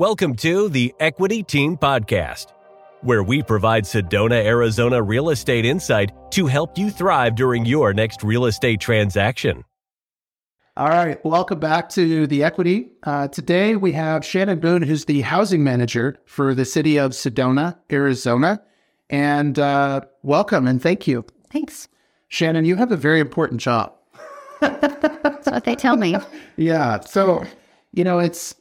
Welcome to the Equity Team Podcast, where we provide Sedona, Arizona real estate insight to help you thrive during your next real estate transaction. All right, welcome back to the Equity. Uh, today we have Shannon Boone, who's the housing manager for the city of Sedona, Arizona. And uh, welcome and thank you. Thanks. Shannon, you have a very important job. That's what they tell me. Yeah. So, you know, it's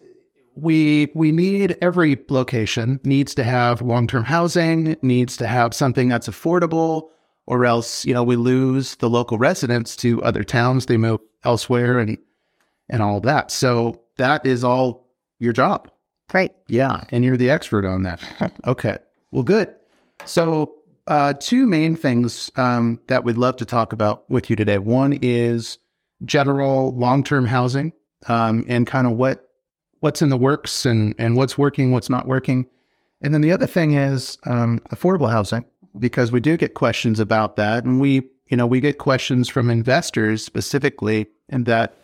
we we need every location needs to have long-term housing, needs to have something that's affordable, or else, you know, we lose the local residents to other towns, they move elsewhere and and all that. So that is all your job. Great. Yeah. And you're the expert on that. okay. Well, good. So uh, two main things um, that we'd love to talk about with you today. One is general long-term housing um, and kind of what what's in the works and and what's working, what's not working. And then the other thing is um, affordable housing because we do get questions about that, and we you know we get questions from investors specifically, and that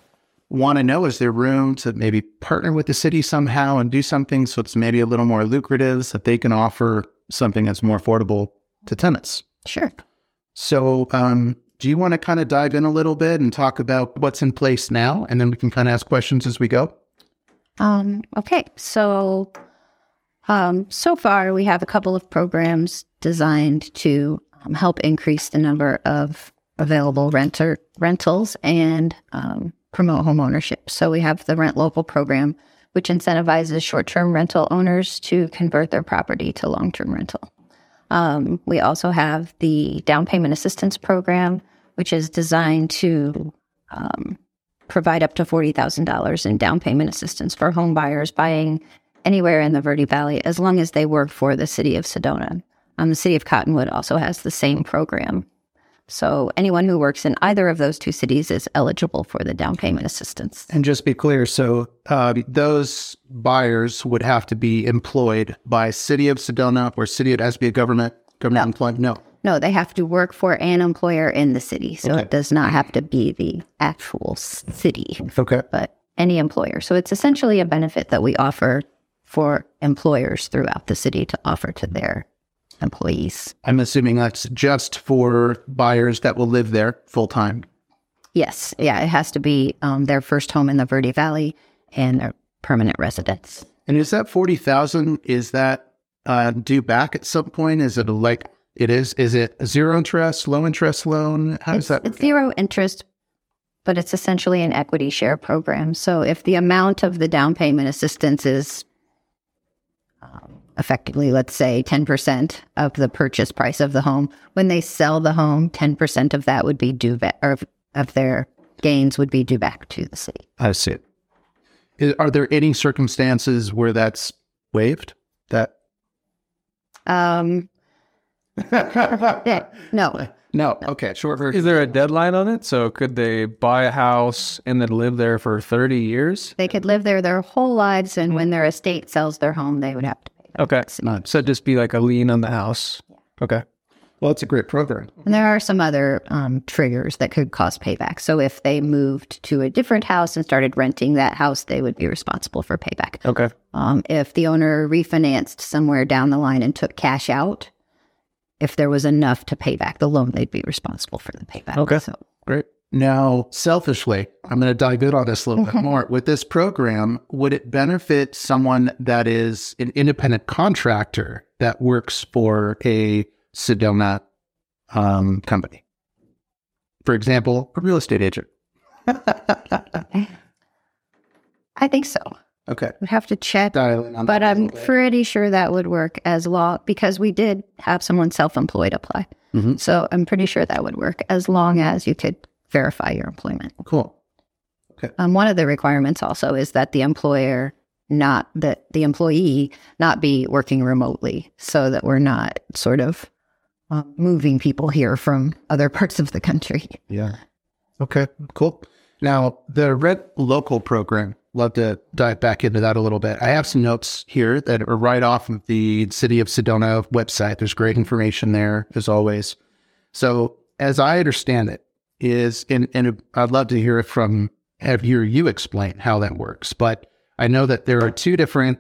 want to know is there room to maybe partner with the city somehow and do something so it's maybe a little more lucrative so that they can offer something that's more affordable to tenants. Sure. So, um, do you want to kind of dive in a little bit and talk about what's in place now, and then we can kind of ask questions as we go? Um, okay. So, um, so far we have a couple of programs designed to um, help increase the number of available renter rentals and um, promote home ownership. So we have the Rent Local program, which incentivizes short-term rental owners to convert their property to long-term rental. Um, we also have the down payment assistance program, which is designed to um, provide up to $40,000 in down payment assistance for home buyers buying anywhere in the Verde Valley as long as they work for the city of Sedona. Um, the city of Cottonwood also has the same program. So anyone who works in either of those two cities is eligible for the down payment assistance. And just be clear, so uh, those buyers would have to be employed by City of Sedona or City of has to be a government government No. employment. No. No, they have to work for an employer in the city. So Okay. it does not have to be the actual city, Okay. but any employer. So it's essentially a benefit that we offer for employers throughout the city to offer to their employees. I'm assuming that's just for buyers that will live there full time. Yes. Yeah. It has to be um, their first home in the Verde Valley and their permanent residence. And is that forty thousand? Is that uh, due back at some point? Is it like it is? Is it a zero interest, low interest loan? How does that? it's zero interest, but it's essentially an equity share program. So if the amount of the down payment assistance is um, effectively, let's say, 10% of the purchase price of the home, when they sell the home, 10% of that would be due back, or of, of their gains would be due back to the city. I see. Is, are there any circumstances where that's waived? That Um, no, no. Okay, short version. Is there a deadline on it? So could they buy a house and then live there for 30 years? they could live there their whole lives, and when their estate sells their home, they would have to pay. Okay. Not. So just be like a lien on the house. Okay. Well, it's a great program. And there are some other um, triggers that could cause payback. So if they moved to a different house and started renting that house, they would be responsible for payback. Okay. Um, if the owner refinanced somewhere down the line and took cash out, if there was enough to pay back the loan, they'd be responsible for the payback. Okay. So Great. Now, selfishly, I'm going to dive in on this a little bit more. With this program, would it benefit someone that is an independent contractor that works for a Sedona um, company? For example, a real estate agent. I think so. Okay. We'd have to check. Dial in on But I'm pretty sure that would work as long because we did have someone self employed apply. Mhm. So I'm pretty sure that would work as long as you could verify your employment. cool. Okay. Um, one of the requirements also is that the employer not that the employee not be working remotely so that we're not sort of um, moving people here from other parts of the country. Yeah. Okay, cool. Now, the Rent Local program, love to dive back into that a little bit. I have some notes here that are right off of the City of Sedona website. There's great information there, as always. So, as I understand it, is and, and I'd love to hear it from have hear you explain how that works. But I know that there are two different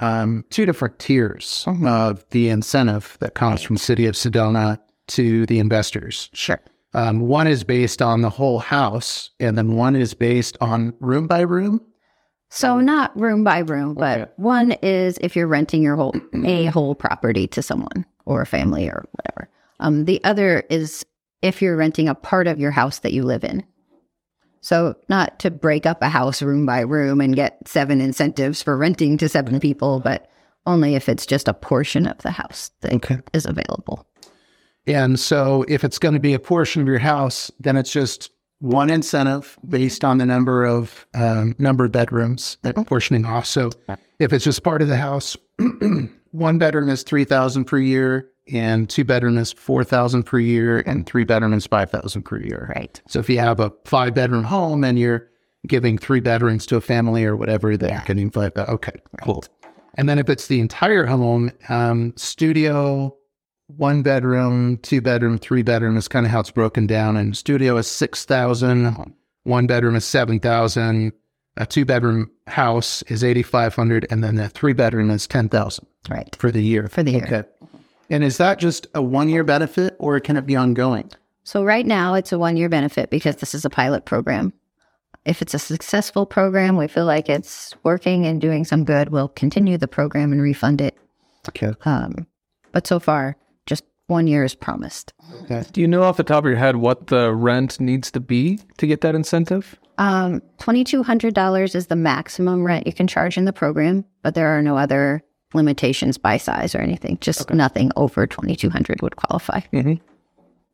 um, two different tiers of the incentive that comes from City of Sedona to the investors. Sure. Um, one is based on the whole house, and then one is based on room by room. So not room by room, but Okay. one is if you're renting your whole a whole property to someone or a family or whatever. Um, the other is if you're renting a part of your house that you live in. So not to break up a house room by room and get seven incentives for renting to seven people, but only if it's just a portion of the house that is Okay. available. And so, if it's going to be a portion of your house, then it's just one incentive based on the number of um, number of bedrooms that portioning off. So, if it's just part of the house, one bedroom is three thousand per year, and two bedroom is four thousand per year, and three bedroom is five thousand per year. Right. So, if you have a five bedroom home and you're giving three bedrooms to a family or whatever, they're getting five. Okay, cool. And then if it's the entire home, um, studio, one bedroom, two bedroom, three bedroom is kind of how it's broken down. And studio is 6,000, one bedroom is 7,000, a two bedroom house is 8,500, and then the three bedroom is 10,000 Right. for the year. For the year. Okay. And is that just a one year benefit or can it be ongoing? So right now it's a one year benefit because this is a pilot program. If it's a successful program, we feel like it's working and doing some good, we'll continue the program and refund it. Okay. Um, but so far, one year is promised. Okay. Do you know off the top of your head what the rent needs to be to get that incentive? Um, $2,200 is the maximum rent you can charge in the program, but there are no other limitations by size or anything. Just nothing over 2200 would qualify, Mhm.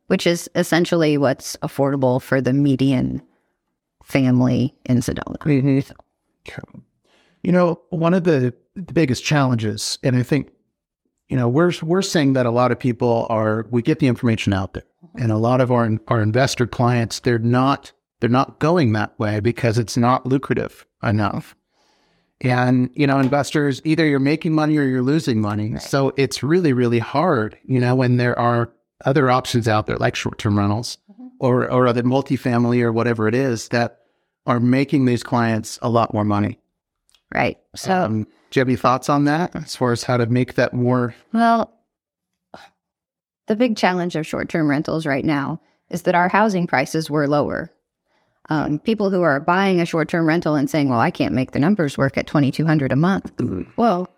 which is essentially what's affordable for the median family in Sedona. You know, one of the, the biggest challenges, and I think, you know, we're we're saying that a lot of people are we get the information out there, mm-hmm. and a lot of our our investor clients they're not they're not going that way because it's not lucrative enough. Mm-hmm. And you know, investors either you're making money or you're losing money. So it's really really hard, you know, when there are other options out there like short-term rentals mm-hmm. or or other multifamily or whatever it is that are making these clients a lot more money. Right. So, Um, do you have any thoughts on that as far as how to make that more? well, the big challenge of short term rentals right now is that our housing prices were lower. Um, people who are buying a short term rental and saying, well, I can't make the numbers work at 2200 a month. Well,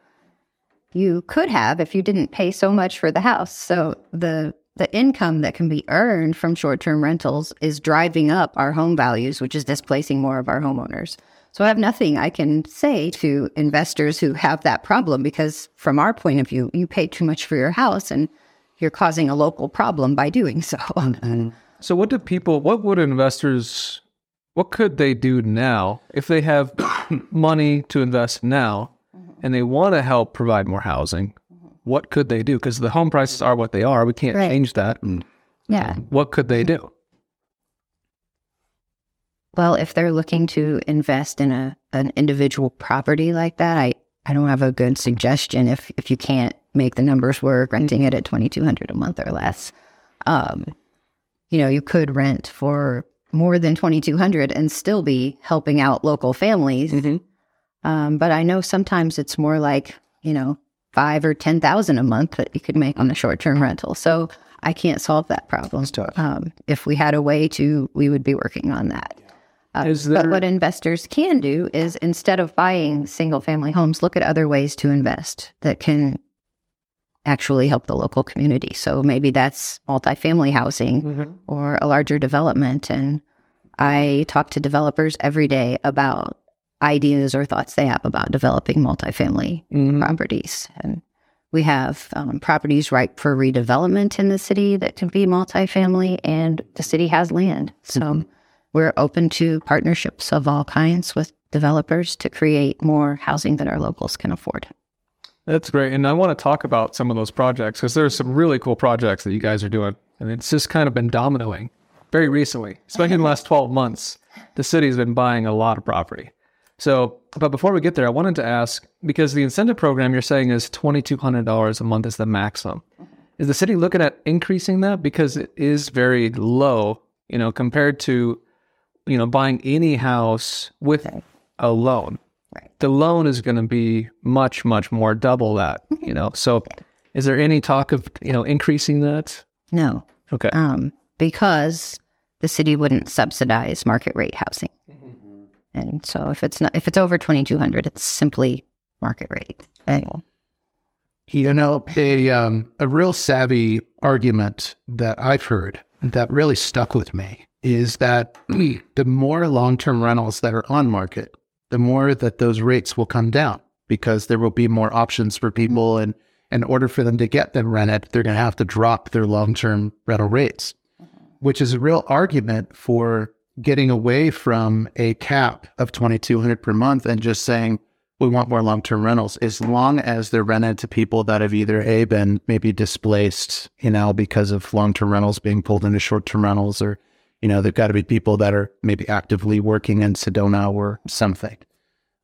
you could have if you didn't pay so much for the house. So the the income that can be earned from short-term rentals is driving up our home values, which is displacing more of our homeowners. So I have nothing I can say to investors who have that problem because from our point of view, you pay too much for your house and you're causing a local problem by doing so. Mm-hmm. So, what do people, what would investors, what could they do now if they have money to invest now mm-hmm. and they want to help provide more housing? Mm-hmm. What could they do? Because the home prices are what they are. We can't Right. change that. yeah. What could they do? Well, if they're looking to invest in a an individual property like that, I, I don't have a good suggestion if if you can't make the numbers work, renting it at twenty two hundred a month or less. Um, you know, you could rent for more than twenty two hundred and still be helping out local families. Um, but I know sometimes it's more like, you know, five or ten thousand a month that you could make on a short term rental. So I can't solve that problem. Um, if we had a way to, we would be working on that. Uh, Is but what investors can do is instead of buying single family homes, look at other ways to invest that can actually help the local community. So maybe that's multifamily housing or a larger development. And I talk to developers every day about ideas or thoughts they have about developing multifamily properties. And we have um, properties ripe for redevelopment in the city that can be multifamily, and the city has land. So we're open to partnerships of all kinds with developers to create more housing that our locals can afford. That's great. And I want to talk about some of those projects because there's some really cool projects that you guys are doing. And it's just kind of been dominoing very recently, especially in the last 12 months. The city's been buying a lot of property. So, but before we get there, I wanted to ask because the incentive program you're saying is $2,200 a month is the maximum. Is the city looking at increasing that because it is very low, you know, compared to, you know, buying any house with a loan? Right. the loan is going to be much, much more double that, you know. So is there any talk of, you know, increasing that? No, Okay. um, because the city wouldn't subsidize market rate housing. And so if it's not if it's over twenty two hundred, it's simply market rate. And You know, a um, a real savvy argument that I've heard that really stuck with me is that the more long term rentals that are on market, the more that those rates will come down because there will be more options for people, mm-hmm. and in order for them to get them rented, they're going to have to drop their long term rental rates, mm-hmm. which is a real argument for getting away from a cap of twenty two hundred per month and just saying we want more long term rentals. As long as they're rented to people that have either a been maybe displaced, you know, because of long term rentals being pulled into short term rentals, or you know, they've got to be people that are maybe actively working in Sedona or something.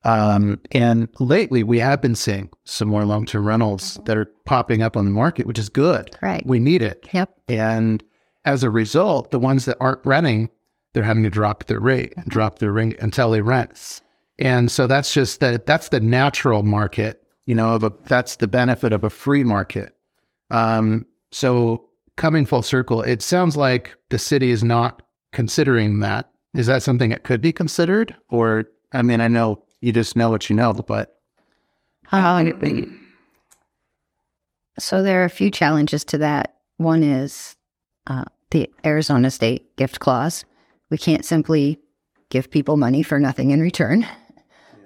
Um, and lately, we have been seeing some more long term rentals that are popping up on the market, which is good. Right. We need it. yep, And as a result, the ones that aren't renting, they're having to drop their rate and drop their rate until they rent. And so that's just the that's the natural market, you know, of a that's the benefit of a free market. Um, so coming full circle, it sounds like the city is not considering that. Is that something that could be considered? Or I mean, I know you just know what you know, but Um, so there are a few challenges to that. One is uh, the Arizona state gift clause. We can't simply give people money for nothing in return.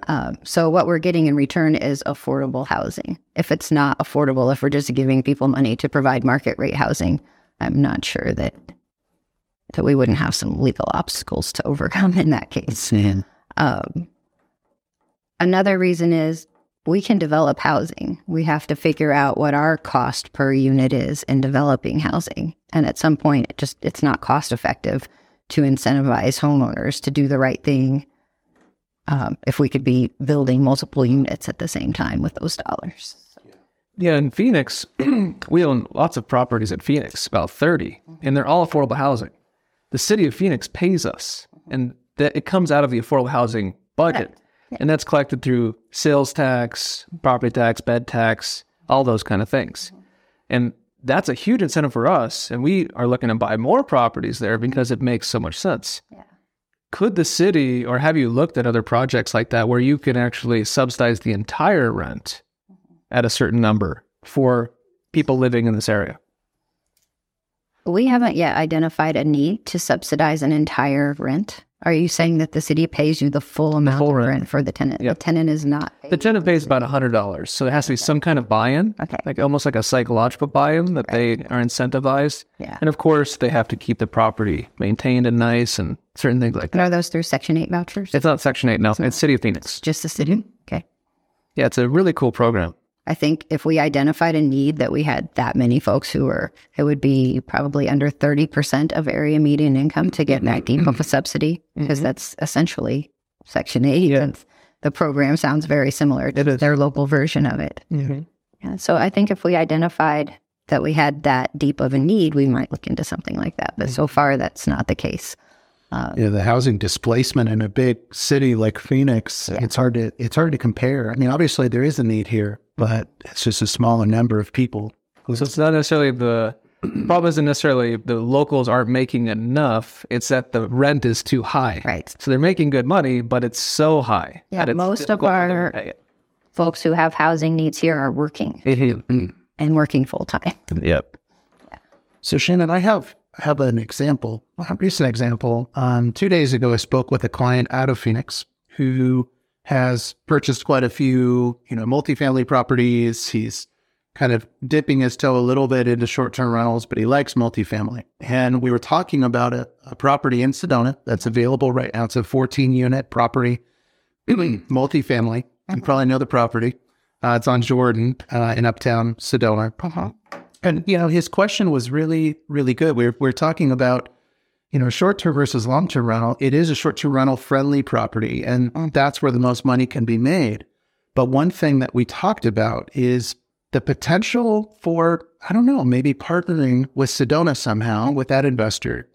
Um, so what we're getting in return is affordable housing. If it's not affordable, if we're just giving people money to provide market rate housing, I'm not sure that that we wouldn't have some legal obstacles to overcome in that case. Um, another reason is we can develop housing. We have to figure out what our cost per unit is in developing housing. And at some point, it just it's not cost effective to incentivize homeowners to do the right thing. Um, if we could be building multiple units at the same time with those dollars. Yeah, in Phoenix, we own lots of properties in Phoenix, about 30, and they're all affordable housing. The city of Phoenix pays us, mm-hmm. and that it comes out of the affordable housing budget. And that's collected through sales tax, property tax, bed tax, all those kind of things. Mm-hmm. And that's a huge incentive for us. And we are looking to buy more properties there because it makes so much sense. Yeah. Could the city, or have you looked at other projects like that where you can actually subsidize the entire rent mm-hmm. at a certain number for people living in this area? We haven't yet identified a need to subsidize an entire rent. Are you saying that the city pays you the full amount full of rent. rent for the tenant? Yep. The tenant is not. The tenant pays about $100. So there has to be some kind of buy in, Okay. like almost like a psychological buy in that they are incentivized. Yeah. And of course, they have to keep the property maintained and nice and certain things like And that. are those through Section 8 vouchers? It's not Section 8, no. It's City of Phoenix. just the city? Mm-hmm. Okay. Yeah, it's a really cool program. I think if we identified a need that we had that many folks who were, it would be probably under 30% of area median income to get that deep of a mm-hmm. subsidy, mm-hmm. because that's essentially Section 8. Yeah. And the program sounds very similar to their local version of it. Mm-hmm. Yeah, so I think if we identified that we had that deep of a need, we might look into something like that. But so far, that's not the case. Uh, yeah, the housing displacement in a big city like Phoenix, it's hard to it's hard to compare. I mean, obviously there is a need here, but it's just a smaller number of people. So it's not necessarily the problem isn't necessarily the locals aren't making enough. It's that the rent is too high. Right. So they're making good money, but it's so high. Yeah, that most of difficult for them to our- Folks who have housing needs here are working and working full time. Yep. So Shannon, I have have an example, a recent example. Um, two days ago, I spoke with a client out of Phoenix who has purchased quite a few, you know, multifamily properties. He's kind of dipping his toe a little bit into short term rentals, but he likes multifamily. And we were talking about a, a property in Sedona that's available right now. It's a 14 unit property, multifamily. You probably know the property. Uh, it's on Jordan uh, in Uptown Sedona. And you know, his question was really, really good. We're we're talking about, you know, short term versus long term rental. It is a short term rental friendly property, and that's where the most money can be made. But one thing that we talked about is the potential for, I don't know, maybe partnering with Sedona somehow with that investor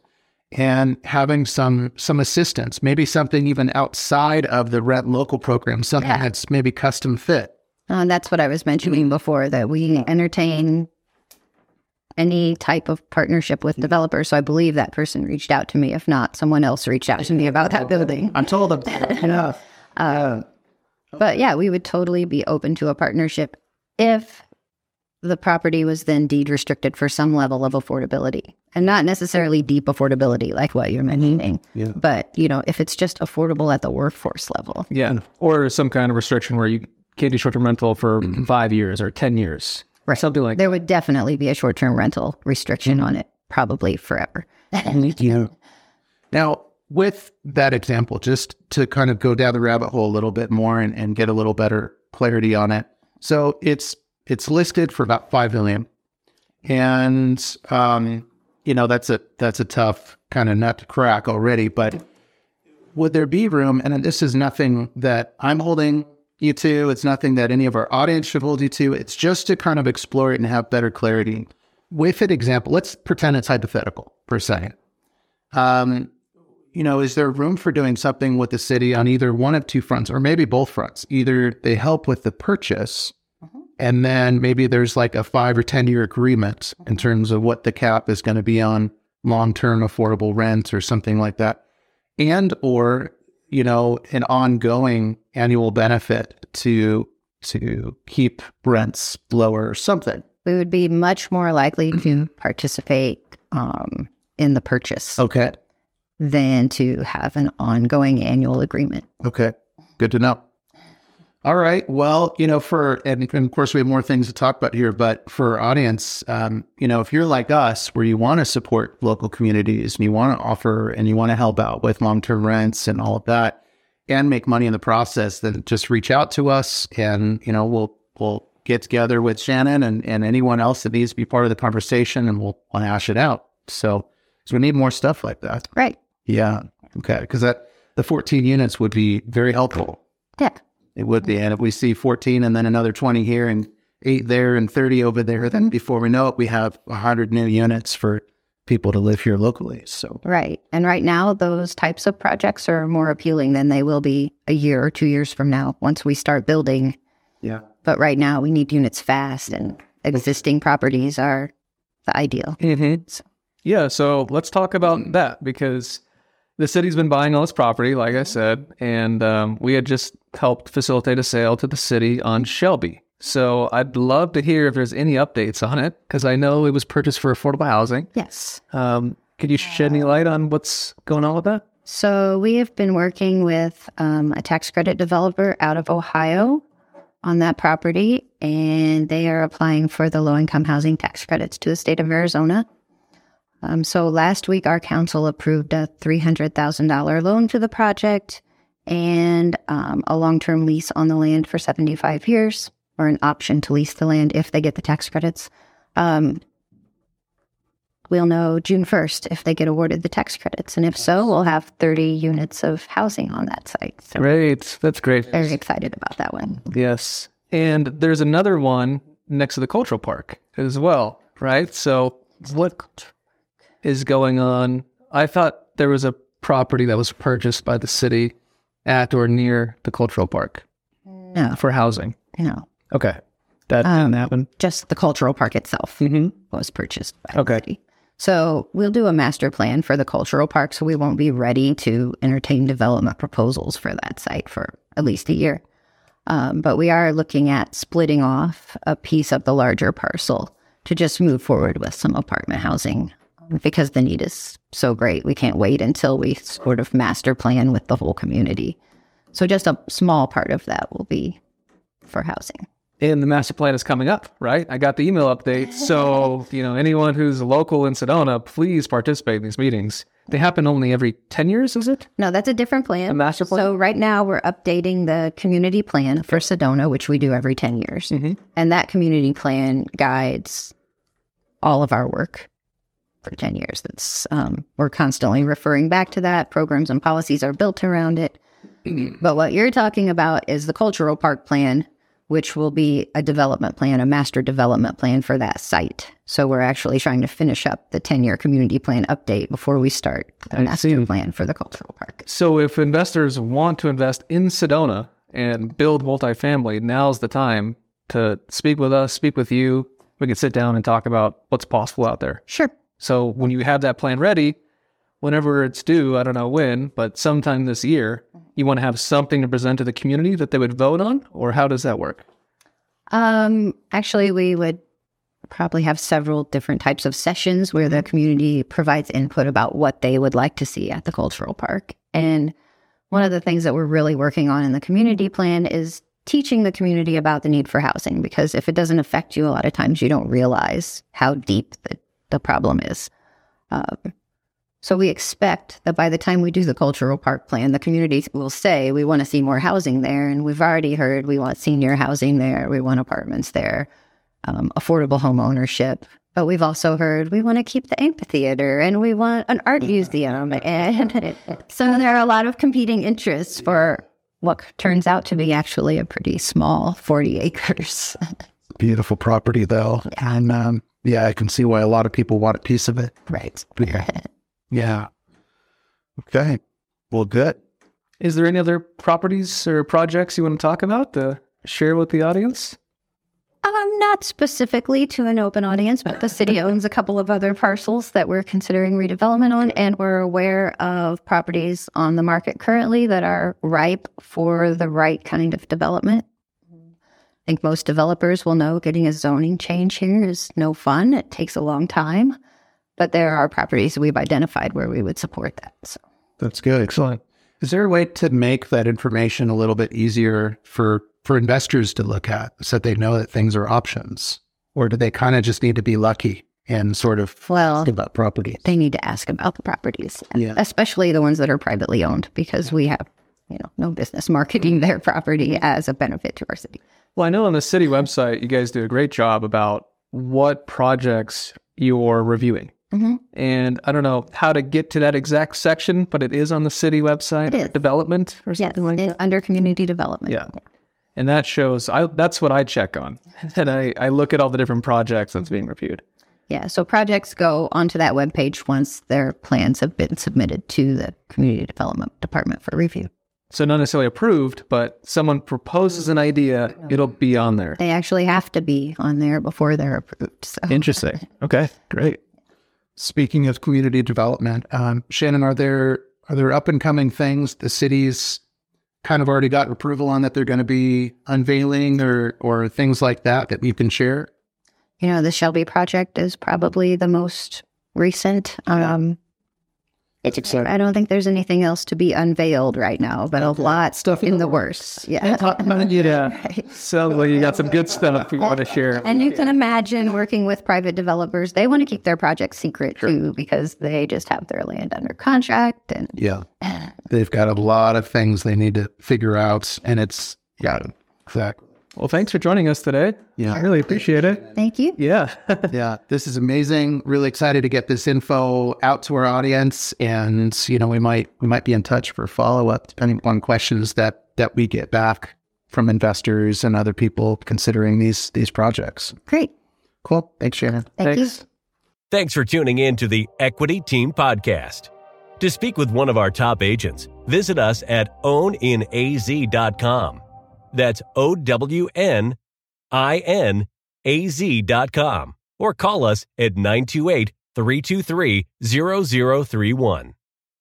and having some some assistance, maybe something even outside of the rent local program, something Yeah. that's maybe custom fit. Uh, that's what I was mentioning before that we entertain any type of partnership with developers. So I believe that person reached out to me. If not, someone else reached out to me about that building. I told them, yeah, Uh, but yeah, we would totally be open to a partnership if the property was then deed restricted for some level of affordability and not necessarily deep affordability like what you're mentioning. Yeah. But, you know, if it's just affordable at the workforce level. Yeah. Or some kind of restriction where you can't do short term rental for five years or 10 years. Right. Something like There would definitely be a short term rental restriction on it, probably forever. yeah. Now, with that example, just to kind of go down the rabbit hole a little bit more and, and get a little better clarity on it. So it's it's listed for about five million, and um, you know that's a that's a tough kind of nut to crack already. But would there be room? And this is nothing that I'm holding you to. It's nothing that any of our audience should hold you to. It's just to kind of explore it and have better clarity. With an example, let's pretend it's hypothetical for a second. Um, you know, is there room for doing something with the city on either one of two fronts or maybe both fronts? Either they help with the purchase and then maybe there's like a five or 10 year agreement in terms of what the cap is going to be on long term affordable rent or something like that. And or, you know, an ongoing annual benefit to to keep rents lower or something. We would be much more likely to participate um, in the purchase Okay. than to have an ongoing annual agreement. Okay. Good to know. All right. Well, you know, for, and, and of course, we have more things to talk about here, but for our audience, um, you know, if you're like us, where you want to support local communities and you want to offer and you want to help out with long term rents and all of that and make money in the process, then just reach out to us and, you know, we'll, we'll get together with Shannon and, and anyone else that needs to be part of the conversation and we'll, we'll hash it out. So, so we need more stuff like that. Right. Yeah. Okay. Because that, the 14 units would be very helpful. Yeah. It would be. And if we see 14 and then another 20 here and eight there and 30 over there, then before we know it, we have 100 new units for people to live here locally. So, Right. And right now, those types of projects are more appealing than they will be a year or two years from now once we start building. yeah. But right now, we need units fast, and existing properties are the ideal. Mm-hmm. So, Yeah, so let's talk about that because the city's been buying all this property, like I said, and um, we had just helped facilitate a sale to the city on Shelby. So I'd love to hear if there's any updates on it because I know it was purchased for affordable housing. yes. Um, could you shed any light on what's going on with that? So we have been working with um, a tax credit developer out of Ohio on that property, and they are applying for the low income housing tax credits to the state of Arizona. Um, so last week, our council approved a $300,000 loan to the project and um, a long term lease on the land for 75 years, or an option to lease the land if they get the tax credits. Um, we'll know June 1st if they get awarded the tax credits. And if so, we'll have 30 units of housing on that site. So Great. That's great. very excited about that one. Yes. And there's another one next to the cultural park as well, right? So what is going on? I thought there was a property that was purchased by the city at or near the cultural park No, for housing. no, Okay. That Um, didn't happen. just the cultural park itself Mm-hmm. was purchased by Okay. the city. So we'll do a master plan for the cultural park. So we won't be ready to entertain development proposals for that site for at least a year. Um, but we are looking at splitting off a piece of the larger parcel to just move forward with some apartment housing because the need is so great. We can't wait until we sort of master plan with the whole community. So just a small part of that will be for housing. And the master plan is coming up, right? I got the email update. So, you know, anyone who's local in Sedona, please participate in these meetings. They happen only every 10 years, is it? No, that's a different plan. A master plan? So right now we're updating the community plan for Sedona, which we do every 10 years. Mm-hmm. And that community plan guides all of our work for 10 years. That's um, we're constantly referring back to that. Programs and policies are built around it. but what you're talking about is the cultural park plan, which will be a development plan, a master development plan for that site. So we're actually trying to finish up the 10 year community plan update before we start the master plan for the cultural park. So if investors want to invest in Sedona and build multifamily, now's the time to speak with us, speak with you. We can sit down and talk about what's possible out there. Sure. So when you have that plan ready, whenever it's due, I don't know when, but sometime this year, you want to have something to present to the community that they would vote on, or how does that work? Um, actually, we would probably have several different types of sessions where the community provides input about what they would like to see at the cultural park. And one of the things that we're really working on in the community plan is teaching the community about the need for housing because if it doesn't affect you, a lot of times you don't realize how deep the, the problem is. Um, so we expect that by the time we do the cultural park plan, the community will say we want to see more housing there, and we've already heard we want senior housing there, we want apartments there, um, affordable home ownership. But we've also heard we want to keep the amphitheater and we want an art museum, and so there are a lot of competing interests for what turns out to be actually a pretty small forty acres. Beautiful property, though. And um, yeah, I can see why a lot of people want a piece of it. right. Yeah. Yeah. Okay. Well, good. Is there any other properties or projects you want to talk about to share with the audience? Um, not specifically to an open audience, but the city owns a couple of other parcels that we're considering redevelopment on, and we're aware of properties on the market currently that are ripe for the right kind of development. I think most developers will know getting a zoning change here is no fun. It takes a long time, but there are properties we've identified where we would support that. So. That's good. Excellent. Is there a way to make that information a little bit easier for for investors to look at so that they know that things are options? Or do they kind of just need to be lucky and sort of Well, think about property? they need to ask about the properties, Yeah. especially the ones that are privately owned, because we have, you know, no business marketing their property as a benefit to our city. Well, I know on the city website, you guys do a great job about what projects you're reviewing. Mhm. And I don't know how to get to that exact section, but it is on the city website, It is. development or Yes, something like in- that. under community development. Yeah. And that shows, I that's what I check on. And I, I look at all the different projects that's being reviewed. Yeah. So projects go onto that webpage once their plans have been submitted to the community development department for review. So not necessarily approved, but someone proposes an idea, it'll be on there. They actually have to be on there before they're approved. So Interesting. Okay, great. Speaking of community development, um, Shannon, are there are there up and coming things the city's kind of already got approval on that they're going to be unveiling or or things like that that you can share? you know, the Shelby project is probably the most recent. Um, That's exciting. I don't think there's anything else to be unveiled right now, but a lot Stuff in the works. Yeah. yeah. So well, you got some good stuff you want to share. And you can imagine working with private developers. They want to keep their projects secret too because they just have their land under contract. And Yeah, they've got a lot of things they need to figure out, and it's yeah, exactly. Well, thanks for joining us today. Yeah. I really appreciate it. thank you. Yeah. yeah, this is amazing. Really excited to get this info out to our audience, and you know, we might we might be in touch for follow up depending on questions that that we get back from investors and other people considering these these projects. Great. Cool. Thanks, Shannon. Thank you. thanks. Thanks for tuning in to the Equity Team Podcast. To speak with one of our top agents, visit us at owninaz.com. That's O W N I N A Z.com. Or call us at 928 323 0031.